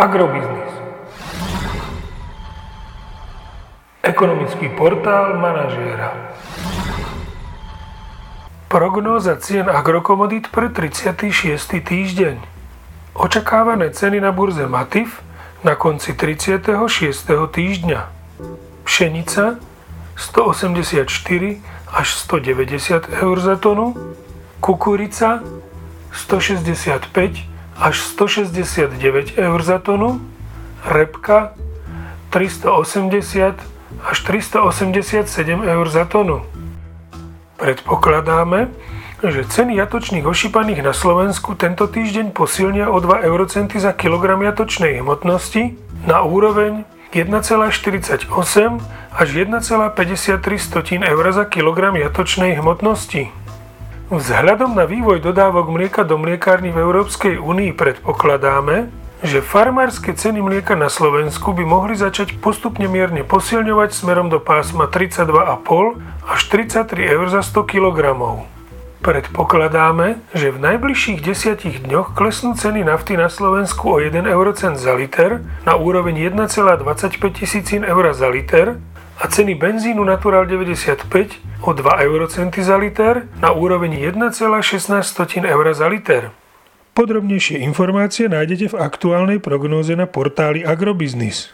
Agrobiznis. Ekonomický portál manažéra. Prognóza cien agrokomodít pre 36. týždeň. Očakávané ceny na burze Matif na konci 36. týždňa. Pšenica 184 až 190 eur za tonu, kukurica 165 až 169 eur za tonu, repka 380 až 387 eur za tonu. Predpokladáme, že ceny jatočných ošípaných na Slovensku tento týždeň posilnia o 2 eurocenty za kilogram jatočnej hmotnosti na úroveň 1,48 až 1,53 eur za kilogram jatočnej hmotnosti. Vzhľadom na vývoj dodávok mlieka do mliekárny v Európskej únii predpokladáme, že farmárske ceny mlieka na Slovensku by mohli začať postupne mierne posilňovať smerom do pásma 32,5 až 33 eur za 100 kg. Predpokladáme, že v najbližších desiatich dňoch klesnú ceny nafty na Slovensku o 1 eurocent za liter na úroveň 1,25 tisícin eur za liter a ceny benzínu Natural 95 o 2 eurocenty za liter na úroveň 1,16 eur za liter. Podrobnejšie informácie nájdete v aktuálnej prognóze na portáli Agrobiznis.